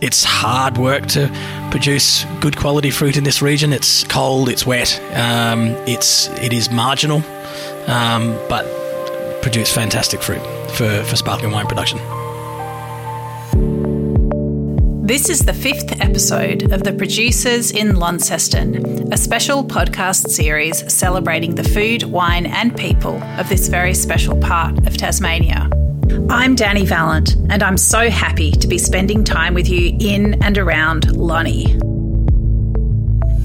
it's hard work to produce good quality fruit in this region. It's cold, it's wet, um, it's it is marginal, um, but produce fantastic fruit for, for sparkling wine production. This is the fifth episode of The Producers in Launceston, a special podcast series celebrating the food, wine, and people of this very special part of Tasmania. I'm Dani Valent, and I'm so happy to be spending time with you in and around Lonnie.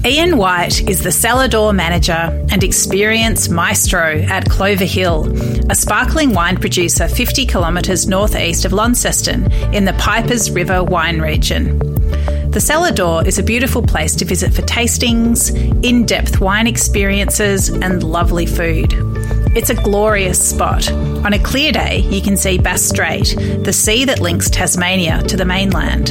Ian White is the cellar door manager and experience maestro at Clover Hill, a sparkling wine producer 50 kilometres northeast of Launceston in the Pipers River wine region. The Cellar Door is a beautiful place to visit for tastings, in depth wine experiences, and lovely food. It's a glorious spot. On a clear day, you can see Bass Strait, the sea that links Tasmania to the mainland.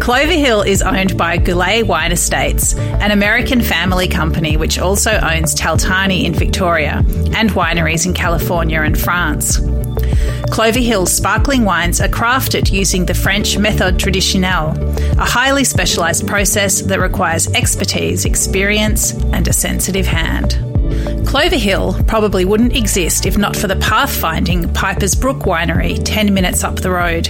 Clover Hill is owned by Goelet Wine Estates, an American family company which also owns Taltarni in Victoria and wineries in California and France. Clover Hill's sparkling wines are crafted using the French méthode traditionnelle, a highly specialised process that requires expertise, experience, and a sensitive hand. Clover Hill probably wouldn't exist if not for the pathfinding Piper's Brook Winery 10 minutes up the road.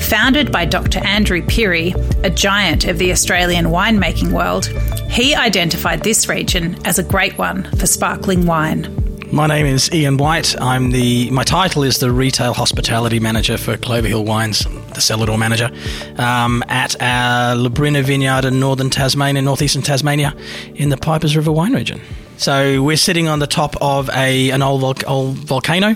Founded by Dr. Andrew Pirie, a giant of the Australian winemaking world, he identified this region as a great one for sparkling wine. My name is Ian White. I'm the my title is the retail hospitality manager for Clover Hill Wines, the cellar door manager, um, at our Lebrina vineyard in northern Tasmania, northeastern Tasmania, in the Pipers River wine region. So we're sitting on the top of a an old, vol- old volcano,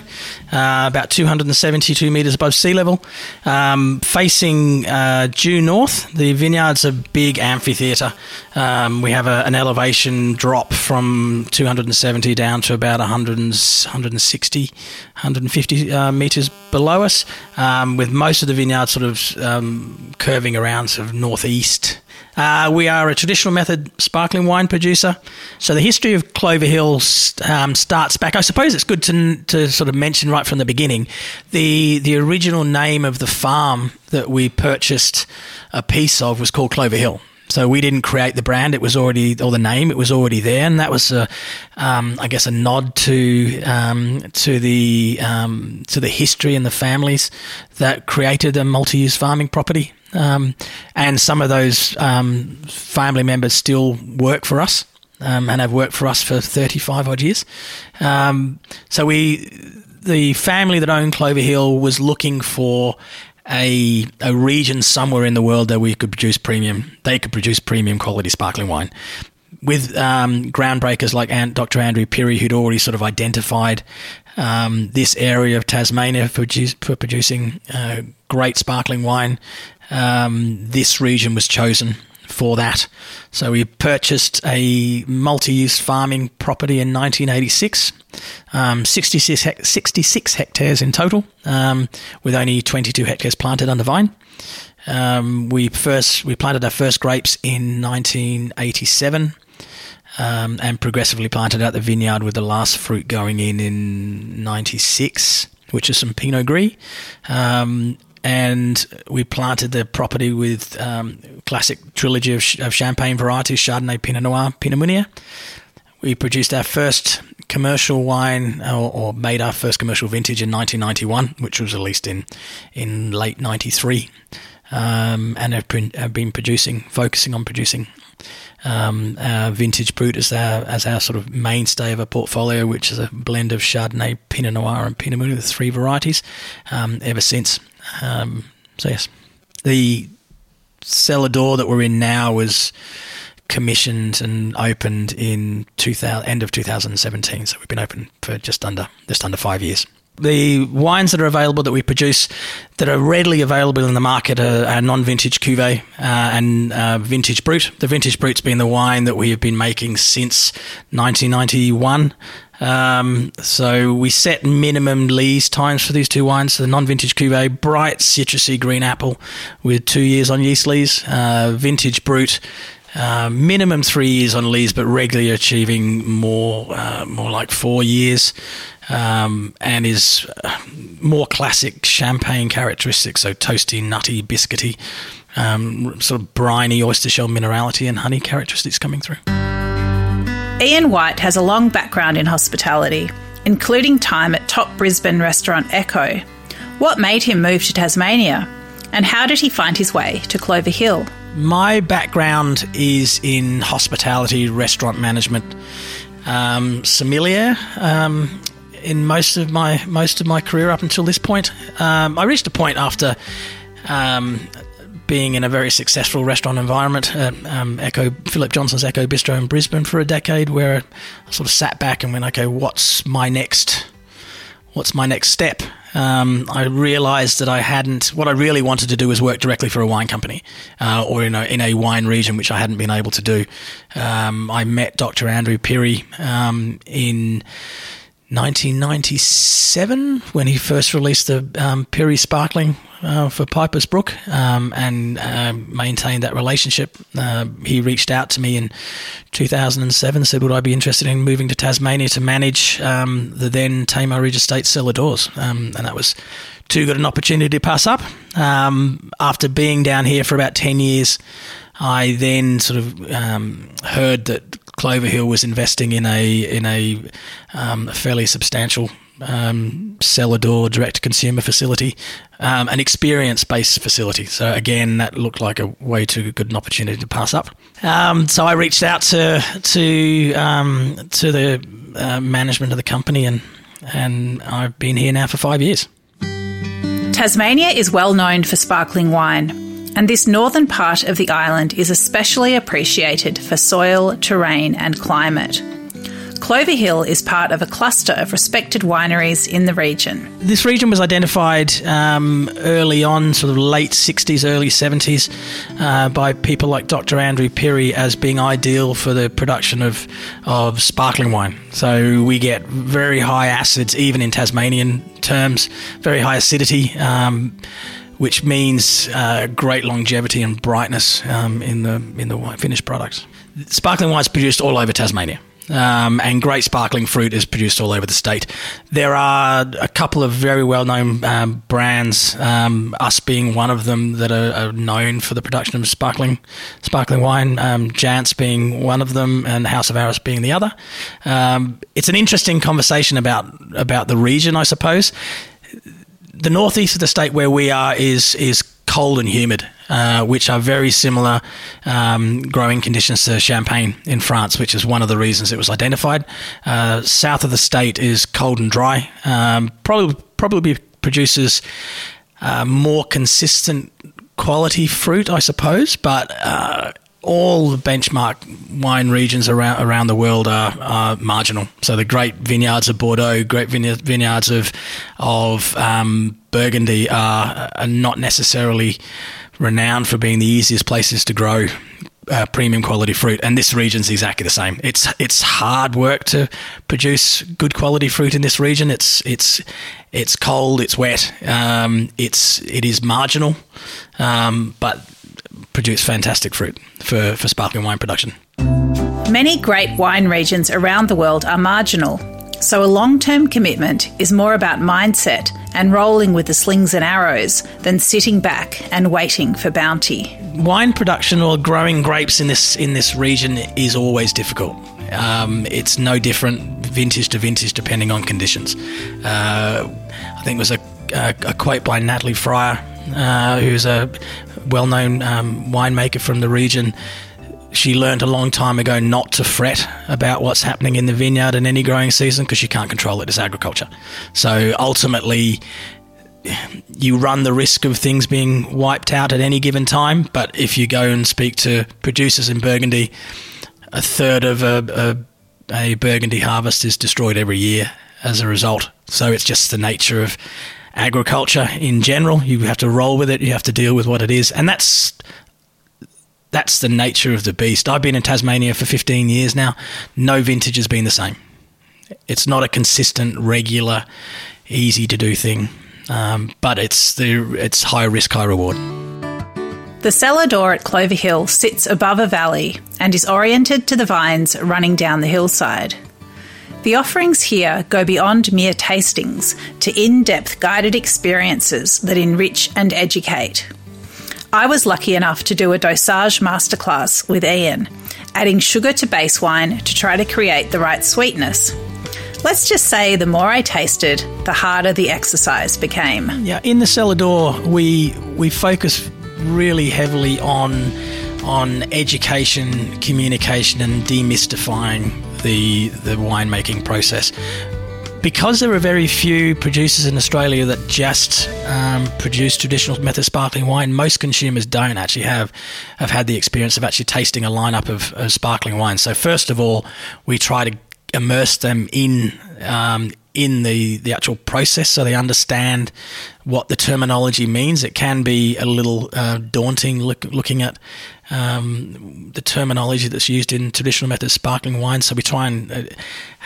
uh, about 272 meters above sea level, um, facing uh, due north. The vineyard's a big amphitheater. Um, we have a, an elevation drop from 270 down to about 100 160, 150 uh, meters below us, um, with most of the vineyard sort of um, curving around sort of northeast. Uh, we are a traditional method sparkling wine producer. So the history of Clover Hill um, starts back. I suppose it's good to, to sort of mention right from the beginning the the original name of the farm that we purchased a piece of was called Clover Hill. So we didn't create the brand; it was already, or the name, it was already there, and that was, a, um, I guess, a nod to um, to the um, to the history and the families that created a multi-use farming property. Um, and some of those um, family members still work for us um, and have worked for us for 35 odd years. so we, the family that owned Clover Hill was looking for a a region somewhere in the world that we could produce premium. They could produce premium quality sparkling wine. With um, groundbreakers like Dr. Andrew Pirie, who'd already sort of identified um, this area of Tasmania for, for producing uh, great sparkling wine, um, this region was chosen for that. So we purchased a multi-use farming property in 1986, um, 66, 66, hectares in total, um, with only 22 hectares planted under vine. Um, we first we planted our first grapes in 1987. Um, and progressively planted out the vineyard with the last fruit going in in 96, which is some Pinot Gris. Um, and we planted the property with um, classic trilogy of, of, champagne varieties Chardonnay, Pinot Noir, Pinot Meunier. We produced our first commercial wine, or, or, made our first commercial vintage in 1991, which was released in in late '93, um, and have been, have been producing, focusing on producing um, our vintage brut as our as our sort of mainstay of a portfolio, which is a blend of Chardonnay, Pinot Noir, and Pinot Meunier, the three varieties. Um, ever since, um, so yes, the cellar door that we're in now was commissioned and opened in 2000, end of 2017. So we've been open for just under just under five years. The wines that are available that we produce that are readily available in the market are, are non-vintage cuvee uh, and uh, vintage brut. The vintage brut's been the wine that we have been making since 1991. Um, so we set minimum lees times for these two wines. So the non-vintage cuvee, bright citrusy green apple with two years on yeast lees. Uh, vintage brut, uh, minimum three years on lees, but regularly achieving more, uh, more like four years, um, and is uh, more classic champagne characteristics, so toasty, nutty, biscuity, um, sort of briny oyster shell minerality and honey characteristics coming through. Ian White has a long background in hospitality, including time at top Brisbane restaurant E'cco. What made him move to Tasmania? And how did he find his way to Clover Hill? My background is in hospitality, restaurant management, um, sommelier. Um, in most of my most of my career up until this point, um, I reached a point after um, being in a very successful restaurant environment, uh, um, E'cco Philip Johnson's E'cco Bistro in Brisbane for a decade, where I sort of sat back and went, okay, what's my next what's my next step? Um, I realized that I hadn't, what I really wanted to do was work directly for a wine company uh, or in a, in a wine region, which I hadn't been able to do. Um, I met Dr. Andrew Pirie um, in 1997 when he first released the um, Pirie Sparkling uh, for Piper's Brook um, and uh, maintained that relationship. Uh, he reached out to me in 2007, said, Would I be interested in moving to Tasmania to manage um, the then Tamar Ridge Estate cellar doors? Um, and that was too good an opportunity to pass up. Um, after being down here for about 10 years, I then sort of um, heard that Clover Hill was investing in a in a, um, fairly substantial um, cellar door direct to consumer facility, um, an experience based facility. So again, that looked like a way too good an opportunity to pass up. Um, so I reached out to to um, to the uh, management of the company, and and I've been here now for five years. Tasmania is well known for sparkling wine and this northern part of the island is especially appreciated for soil, terrain, and climate. Clover Hill is part of a cluster of respected wineries in the region. This region was identified um, early on, sort of late 60s, early 70s, uh, by people like Dr. Andrew Pirie as being ideal for the production of, of sparkling wine. So we get very high acids, even in Tasmanian terms, very high acidity. Um, which means uh, great longevity and brightness um, in the in the finished products. Sparkling wine is produced all over Tasmania. Um, and great sparkling fruit is produced all over the state. There are a couple of very well known um, brands, um, us being one of them, that are, are, known for the production of sparkling sparkling wine. Um, being one of them, and House of Arras being the other. Um, it's an interesting conversation about about the region, I suppose the northeast of the state where we are is is cold and humid, uh, which are very similar um, growing conditions to Champagne in France, which is one of the reasons it was identified. Uh, south of the state is cold and dry. Um, probably probably produces uh, more consistent quality fruit, I suppose, but uh, all the benchmark wine regions around around the world are, are marginal. So the great vineyards of Bordeaux, great vineyards of of um, Burgundy are, are, not necessarily renowned for being the easiest places to grow uh, premium quality fruit. And this region's exactly the same. It's it's hard work to produce good quality fruit in this region. It's it's it's cold. It's wet. Um, it's it is marginal, um, but produce fantastic fruit for, for sparkling wine production. Many great wine regions around the world are marginal, so a long term commitment is more about mindset and rolling with the slings and arrows than sitting back and waiting for bounty. Wine production or growing grapes in this in this region is always difficult. Um, it's no different vintage to vintage depending on conditions. Uh, I think it was a, a, a quote by Natalie Fryar uh, who's a well known um, winemaker from the region. She learned a long time ago not to fret about what's happening in the vineyard in any growing season because you can't control it. It's agriculture. So ultimately, you run the risk of things being wiped out at any given time. But if you go and speak to producers in Burgundy, a third of a, a, a Burgundy harvest is destroyed every year as a result. So it's just the nature of agriculture in general. You have to roll with it. You have to deal with what it is, and that's that's the nature of the beast. I've been in Tasmania for 15 years now. No vintage has been the same. It's not a consistent, regular, easy to do thing, um, but it's the it's high risk, high reward. The cellar door at Clover Hill sits above a valley and is oriented to the vines running down the hillside. The offerings here go beyond mere tastings to in depth guided experiences that enrich and educate. I was lucky enough to do a dosage masterclass with Ian, adding sugar to base wine to try to create the right sweetness. Let's just say the more I tasted, the harder the exercise became. Yeah, in the cellar door, we we focus really heavily on on education, communication, and demystifying the the winemaking process. Because there are very few producers in Australia that just um, produce traditional method sparkling wine, most consumers don't actually have have had the experience of actually tasting a lineup of, of sparkling wine. So first of all, we try to immerse them in um, in the, the actual process so they understand what the terminology means. It can be a little uh, daunting look, looking at um, the terminology that's used in traditional methods, sparkling wine. So we try and uh,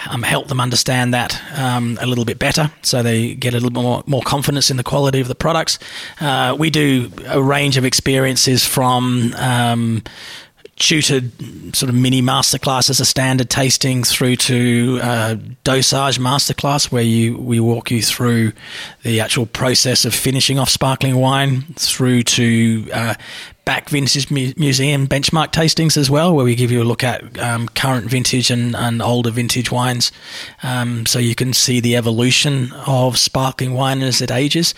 um, help them understand that um, a little bit better so they get a little bit more, more confidence in the quality of the products. Uh, we do a range of experiences from um, tutored sort of mini masterclass as a standard tasting through to uh, dosage masterclass where you we walk you through the actual process of finishing off sparkling wine through to uh, back vintage mu- museum benchmark tastings as well, where we give you a look at um, current vintage and, and, older vintage wines, um, so you can see the evolution of sparkling wine as it ages.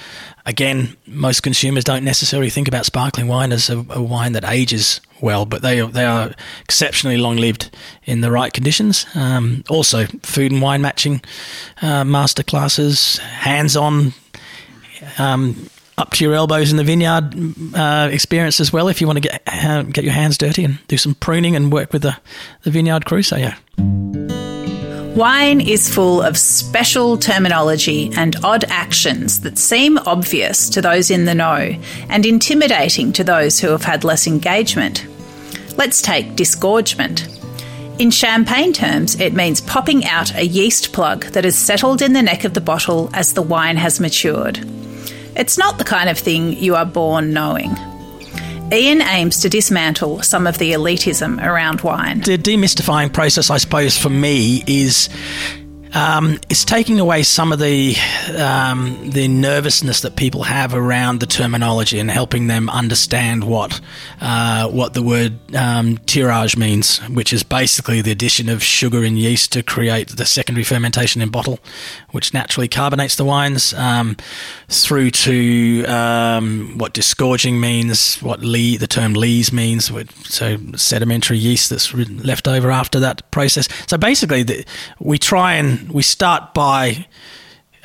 Again, most consumers don't necessarily think about sparkling wine as a, a wine that ages well, but they they are exceptionally long lived in the right conditions. Um, also, food and wine matching uh, master classes, hands on um, up to your elbows in the vineyard uh, experience as well if you want to get uh, get your hands dirty and do some pruning and work with the, the vineyard crew. So, yeah. Wine is full of special terminology and odd actions that seem obvious to those in the know and intimidating to those who have had less engagement. Let's take disgorgement. In champagne terms, it means popping out a yeast plug that has settled in the neck of the bottle as the wine has matured. It's not the kind of thing you are born knowing. Ian aims to dismantle some of the elitism around wine. The demystifying process, I suppose, for me is um, it's taking away some of the um, the nervousness that people have around the terminology and helping them understand what uh, what the word um, tirage means, which is basically the addition of sugar and yeast to create the secondary fermentation in bottle, which naturally carbonates the wines, um, through to um, what disgorging means, what the term lees means, so sedimentary yeast that's left over after that process. So basically, the, we try and we start by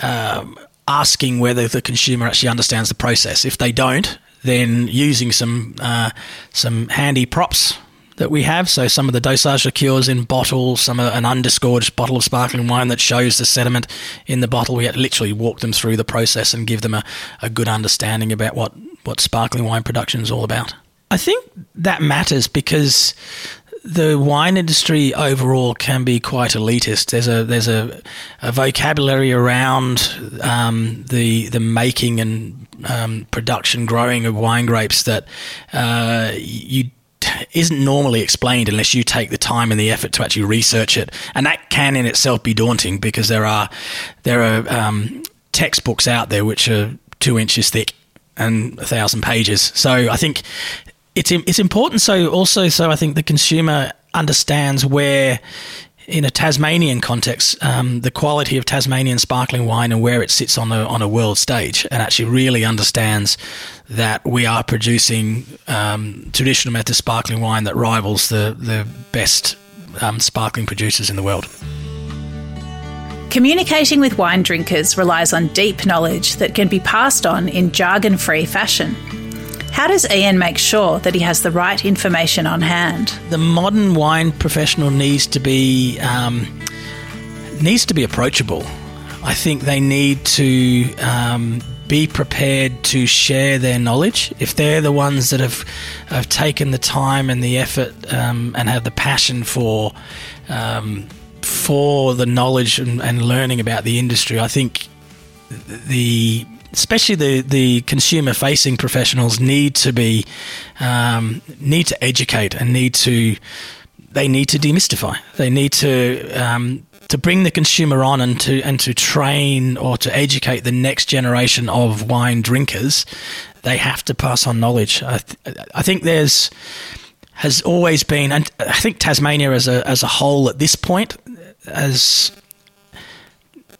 um, asking whether the consumer actually understands the process. If they don't, then using some uh, some handy props that we have. So some of the dosage liqueurs in bottles, some an undisgorged bottle of sparkling wine that shows the sediment in the bottle. We literally walk them through the process and give them a, a good understanding about what, what sparkling wine production is all about. I think that matters because the wine industry overall can be quite elitist. There's a there's a, a vocabulary around um, the the making and um, production, growing of wine grapes that uh, you isn't normally explained unless you take the time and the effort to actually research it, and that can in itself be daunting because there are there are um, textbooks out there which are two inches thick and a thousand pages. So I think it's it's important. So also, so I think the consumer understands where, in a Tasmanian context, um, the quality of Tasmanian sparkling wine and where it sits on a on a world stage, and actually really understands that we are producing um, traditional method sparkling wine that rivals the the best um, sparkling producers in the world. Communicating with wine drinkers relies on deep knowledge that can be passed on in jargon free fashion. How does Ian make sure that he has the right information on hand? The modern wine professional needs to be um, needs to be approachable. I think they need to um, be prepared to share their knowledge. If they're the ones that have have taken the time and the effort um, and have the passion for um, for the knowledge and, and learning about the industry, I think the especially the, the consumer facing professionals need to be um, need to educate and need to they need to demystify. They need to um, to bring the consumer on and to and to train or to educate the next generation of wine drinkers. They have to pass on knowledge. I, th- I think there's has always been, and I think Tasmania as a as a whole at this point, as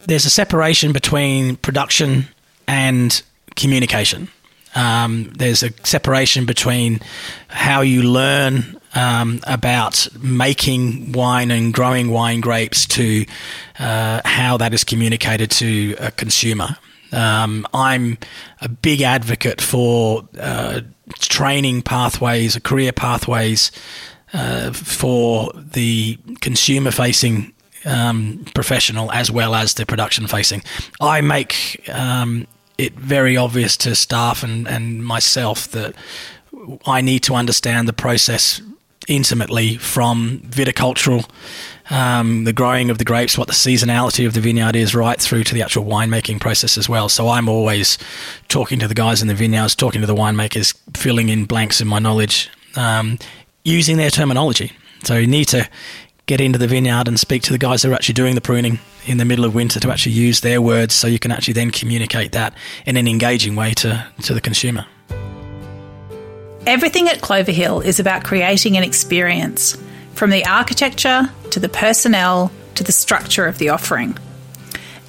there's a separation between production and communication. Um, there's a separation between how you learn um, about making wine and growing wine grapes to uh, how that is communicated to a consumer. Um, I'm a big advocate for uh, training pathways, career pathways uh, for the consumer facing um, professional as well as the production facing. I make um, it very obvious to staff and, and myself that I need to understand the process intimately from viticultural, um, the growing of the grapes, what the seasonality of the vineyard is, right through to the actual winemaking process as well. So I'm always talking to the guys in the vineyards, talking to the winemakers, filling in blanks in my knowledge, um, using their terminology. So you need to get into the vineyard and speak to the guys who are actually doing the pruning in the middle of winter to actually use their words so you can actually then communicate that in an engaging way to, to the consumer. Everything at Clover Hill is about creating an experience, from the architecture to the personnel to the structure of the offering.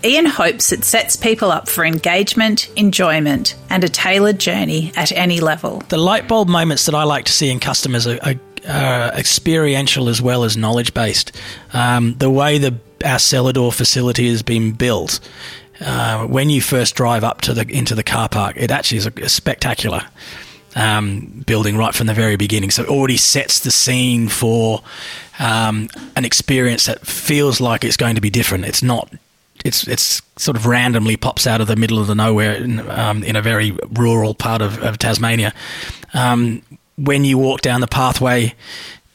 Ian hopes it sets people up for engagement, enjoyment, and a tailored journey at any level. The light bulb moments that I like to see in customers are, are uh, experiential as well as knowledge based. Um, the way the our cellar door facility has been built. Uh, when you first drive up to the into the car park, it actually is a, a spectacular um, building right from the very beginning. So it already sets the scene for um, an experience that feels like it's going to be different. It's not. It's it's sort of randomly pops out of the middle of the nowhere in, um, in a very rural part of, of Tasmania. When you walk down the pathway,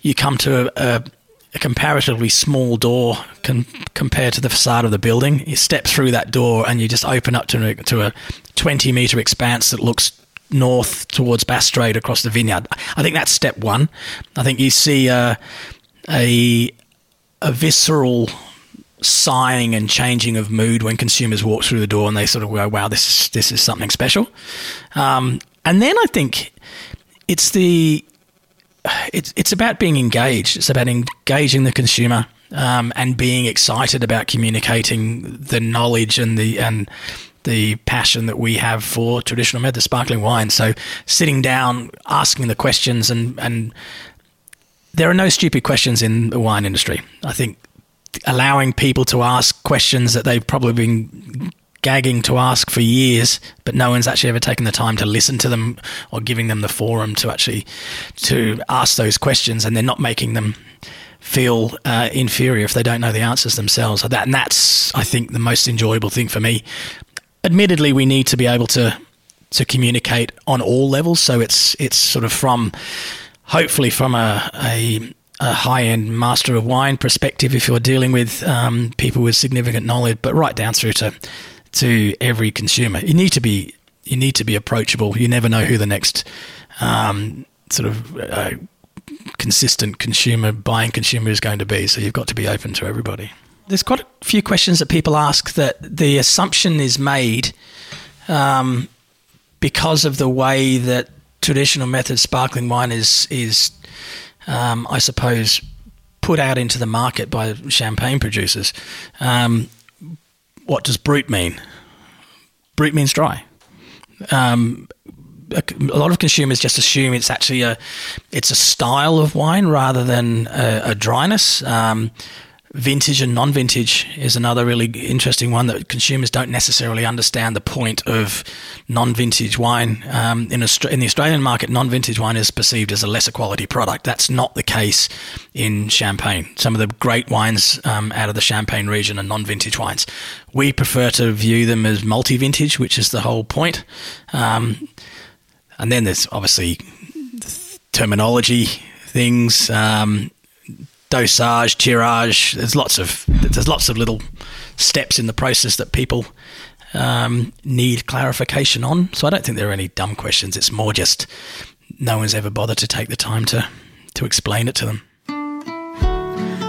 you come to a, a, a comparatively small door com- compared to the facade of the building. You step through that door and you just open up to to a 20 metre expanse that looks north towards Bass across the vineyard. I think that's step one. I think you see a, a, a visceral sighing and changing of mood when consumers walk through the door and they sort of go, "Wow, this is this is something special." Um, and then I think it's the it's it's about being engaged. It's about engaging the consumer um, and being excited about communicating the knowledge and the and the passion that we have for traditional method sparkling wine. So sitting down, asking the questions, and and there are no stupid questions in the wine industry. I think allowing people to ask questions that they've probably been gagging to ask for years, but no one's actually ever taken the time to listen to them or giving them the forum to actually to ask those questions, and they're not making them feel uh, inferior if they don't know the answers themselves. That and that's I think the most enjoyable thing for me. Admittedly, we need to be able to to communicate on all levels, so it's it's sort of from hopefully from a, a a high end master of wine perspective if you're dealing with um, people with significant knowledge, but right down through to to every consumer. You need to be you need to be approachable. You never know who the next um, sort of uh, consistent consumer buying consumer is going to be. So you've got to be open to everybody. There's quite a few questions that people ask that the assumption is made um, because of the way that traditional method sparkling wine is is um, I suppose put out into the market by champagne producers. Um, what does brut mean? Brut means dry. Um, a, a, lot of consumers just assume it's actually a it's a style of wine rather than a, a dryness. Um, vintage and non-vintage is another really interesting one that consumers don't necessarily understand the point of non-vintage wine. Um, in, in the Australian market, non-vintage wine is perceived as a lesser quality product. That's not the case in Champagne. Some of the great wines um, out of the Champagne region are non-vintage wines. We prefer to view them as multi-vintage, which is the whole point. Um, and then there's obviously terminology things. Um, dosage, tirage. There's lots of there's lots of little steps in the process that people um, need clarification on. So I don't think there are any dumb questions. It's more just no one's ever bothered to take the time to to explain it to them.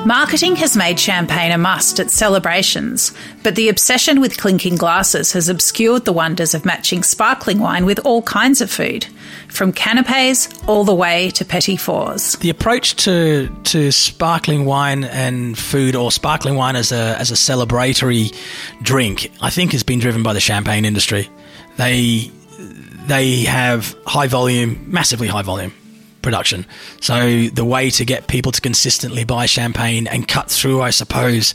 Marketing has made champagne a must at celebrations, but the obsession with clinking glasses has obscured the wonders of matching sparkling wine with all kinds of food, from canapes all the way to petit fours. The approach to to sparkling wine and food, or sparkling wine as a as a celebratory drink, I think has been driven by the champagne industry. They they have high volume, massively high volume production. So the way to get people to consistently buy champagne and cut through, I suppose,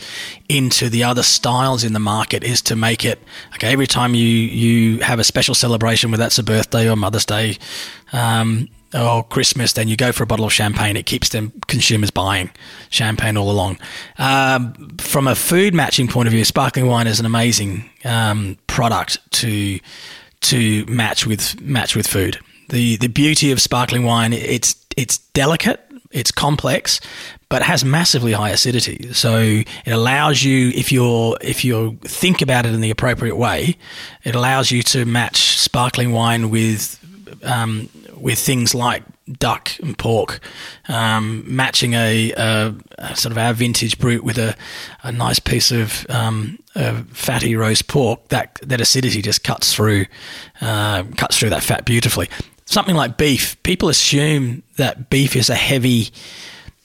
into the other styles in the market is to make it okay. Every time you you have a special celebration, whether that's a birthday or Mother's Day. Um, or Christmas, then you go for a bottle of champagne. It keeps them consumers buying champagne all along. Um, from a food matching point of view, sparkling wine is an amazing um, product to to match with match with food the the beauty of sparkling wine it's it's delicate it's complex but has massively high acidity so it allows you if you're if you think about it in the appropriate way it allows you to match sparkling wine with um, with things like duck and pork, um, matching a, a, a, sort of our vintage brut with a, a nice piece of um, fatty roast pork. That that acidity just cuts through uh, cuts through that fat beautifully something like beef, people assume that beef is a heavy,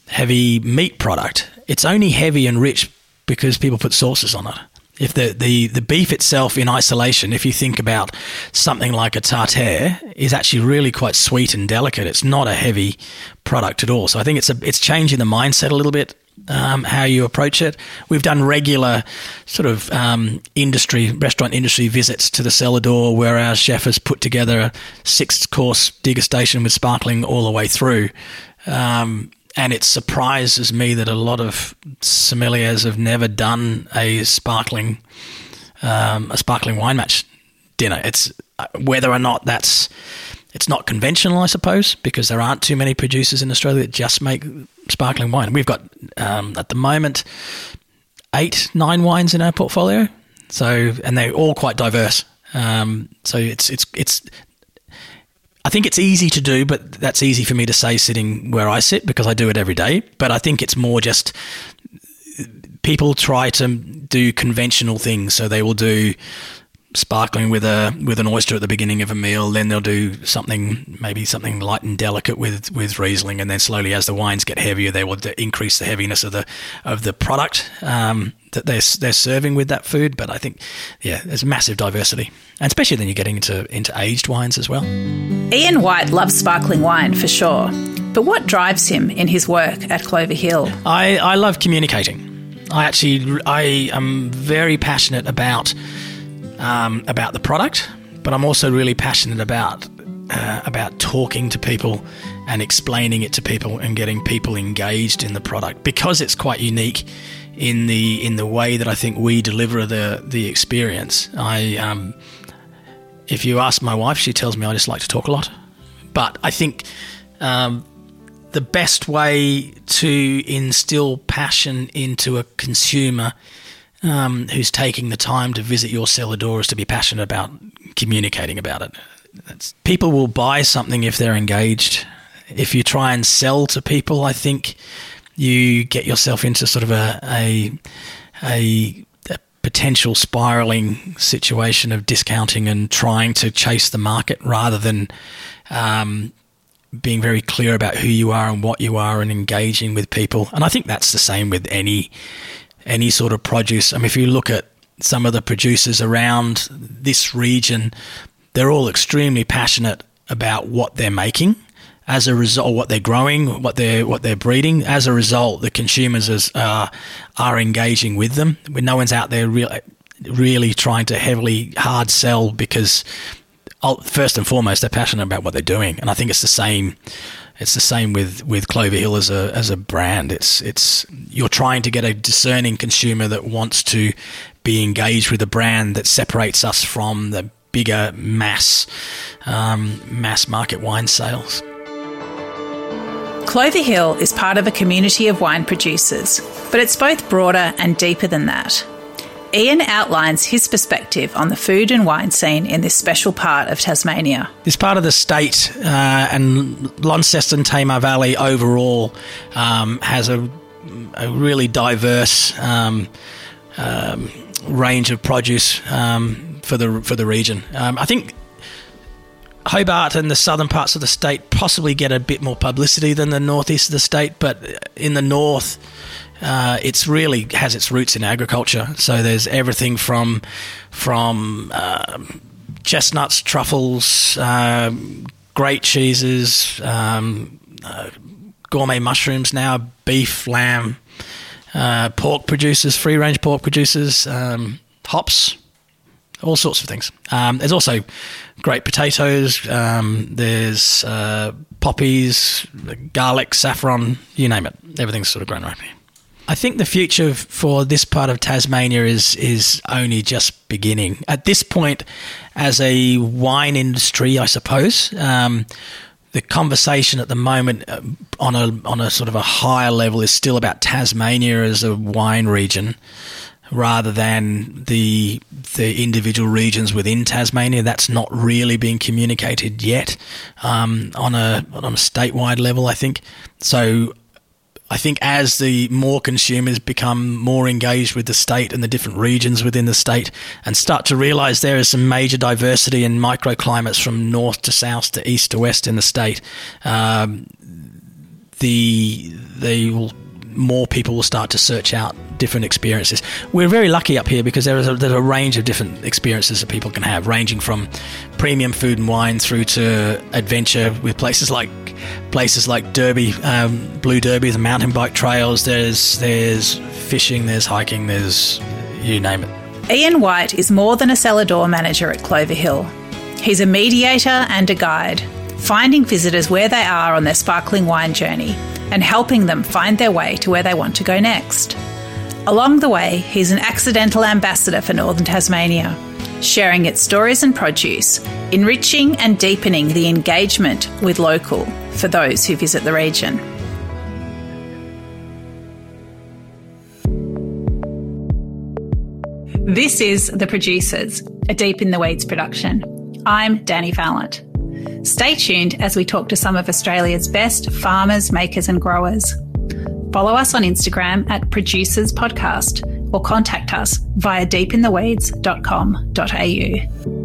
heavy meat product. It's only heavy and rich because people put sauces on it. If the, the, the beef itself in isolation, if you think about something like a tartare, is actually really quite sweet and delicate. It's not a heavy product at all. So I think it's a, it's changing the mindset a little bit um, how you approach it. We've done regular sort of um, industry, restaurant industry visits to the cellar door where our chef has put together a six course degustation with sparkling all the way through. Um, and it surprises me that a lot of sommeliers have never done a sparkling um, a sparkling wine match dinner. It's uh, whether or not that's it's not conventional, I suppose, because there aren't too many producers in Australia that just make sparkling wine. We've got um, at the moment eight, nine wines in our portfolio. So, and they're all quite diverse. Um, so it's it's it's. I think it's easy to do, but that's easy for me to say sitting where I sit because I do it every day. But I think it's more just people try to do conventional things. So they will do sparkling with a with an oyster at the beginning of a meal. Then they'll do something maybe something light and delicate with with Riesling, and then slowly as the wines get heavier, they will increase the heaviness of the of the product um, that they're they're serving with that food. But I think yeah, there's massive diversity, and especially then you're getting into into aged wines as well. Ian White loves sparkling wine for sure, but what drives him in his work at Clover Hill? I I love communicating. I actually I am very passionate about um, about the product, but I'm also really passionate about uh, about talking to people and explaining it to people and getting people engaged in the product because it's quite unique in the in the way that I think we deliver the the experience. I um, if you ask my wife, she tells me I just like to talk a lot, but I think. Um, the best way to instill passion into a consumer um, who's taking the time to visit your cellar door is to be passionate about communicating about it. That's, people will buy something if they're engaged. If you try and sell to people, I think you get yourself into sort of a a, a, potential spiraling situation of discounting and trying to chase the market rather than um, being very clear about who you are and what you are and engaging with people. And I think that's the same with any any sort of produce. I mean, if you look at some of the producers around this region, they're all extremely passionate about what they're making. As a result, what they're growing, what they're what they're breeding. As a result, the consumers is, uh, are engaging with them. No one's out there really, really trying to heavily hard sell because, first and foremost, they're passionate about what they're doing. And I think it's the same it's the same with, with Clover Hill as a as a brand. It's it's you're trying to get a discerning consumer that wants to be engaged with a brand that separates us from the bigger mass um, mass market wine sales. Clover Hill is part of a community of wine producers, but it's both broader and deeper than that. Ian outlines his perspective on the food and wine scene in this special part of Tasmania. This part of the state uh, and Launceston Tamar Valley overall um, has a, a, really diverse um, um, range of produce um, for the for the region. Um, I think Hobart and the southern parts of the state possibly get a bit more publicity than the northeast of the state, but in the north uh, it's really has its roots in agriculture. So there's everything from from uh, chestnuts, truffles, uh, great cheeses, um, uh, gourmet mushrooms now, beef, lamb, uh, pork producers, free range pork producers, um, hops, all sorts of things. Um, there's also great potatoes. Um, there's uh, poppies, garlic, saffron, you name it. Everything's sort of grown right here. I think the future for this part of Tasmania is is only just beginning. At this point, as a wine industry, I suppose, um, the conversation at the moment uh, on a on a sort of a higher level is still about Tasmania as a wine region, rather than the the individual regions within Tasmania. That's not really being communicated yet um, on a on a statewide level. I think so. I think as the more consumers become more engaged with the state and the different regions within the state and start to realize there is some major diversity in microclimates from north to south to east to west in the state, um, the they will more people will start to search out different experiences. We're very lucky up here because there is a, there's a range of different experiences that people can have, ranging from premium food and wine through to adventure with places like places like Derby, um, Blue Derby, the mountain bike trails. There's there's fishing, there's hiking, there's you name it. Ian White is more than a cellar door manager at Clover Hill. He's a mediator and a guide, finding visitors where they are on their sparkling wine journey and helping them find their way to where they want to go next. Along the way, he's an accidental ambassador for Northern Tasmania, sharing its stories and produce, enriching and deepening the engagement with local for those who visit the region. This is The Producers, a Deep in the Weeds production. I'm Dani Valent. Stay tuned as we talk to some of Australia's best farmers, makers, and growers. Follow us on Instagram at Producers Podcast or contact us via deepintheweeds.com.au.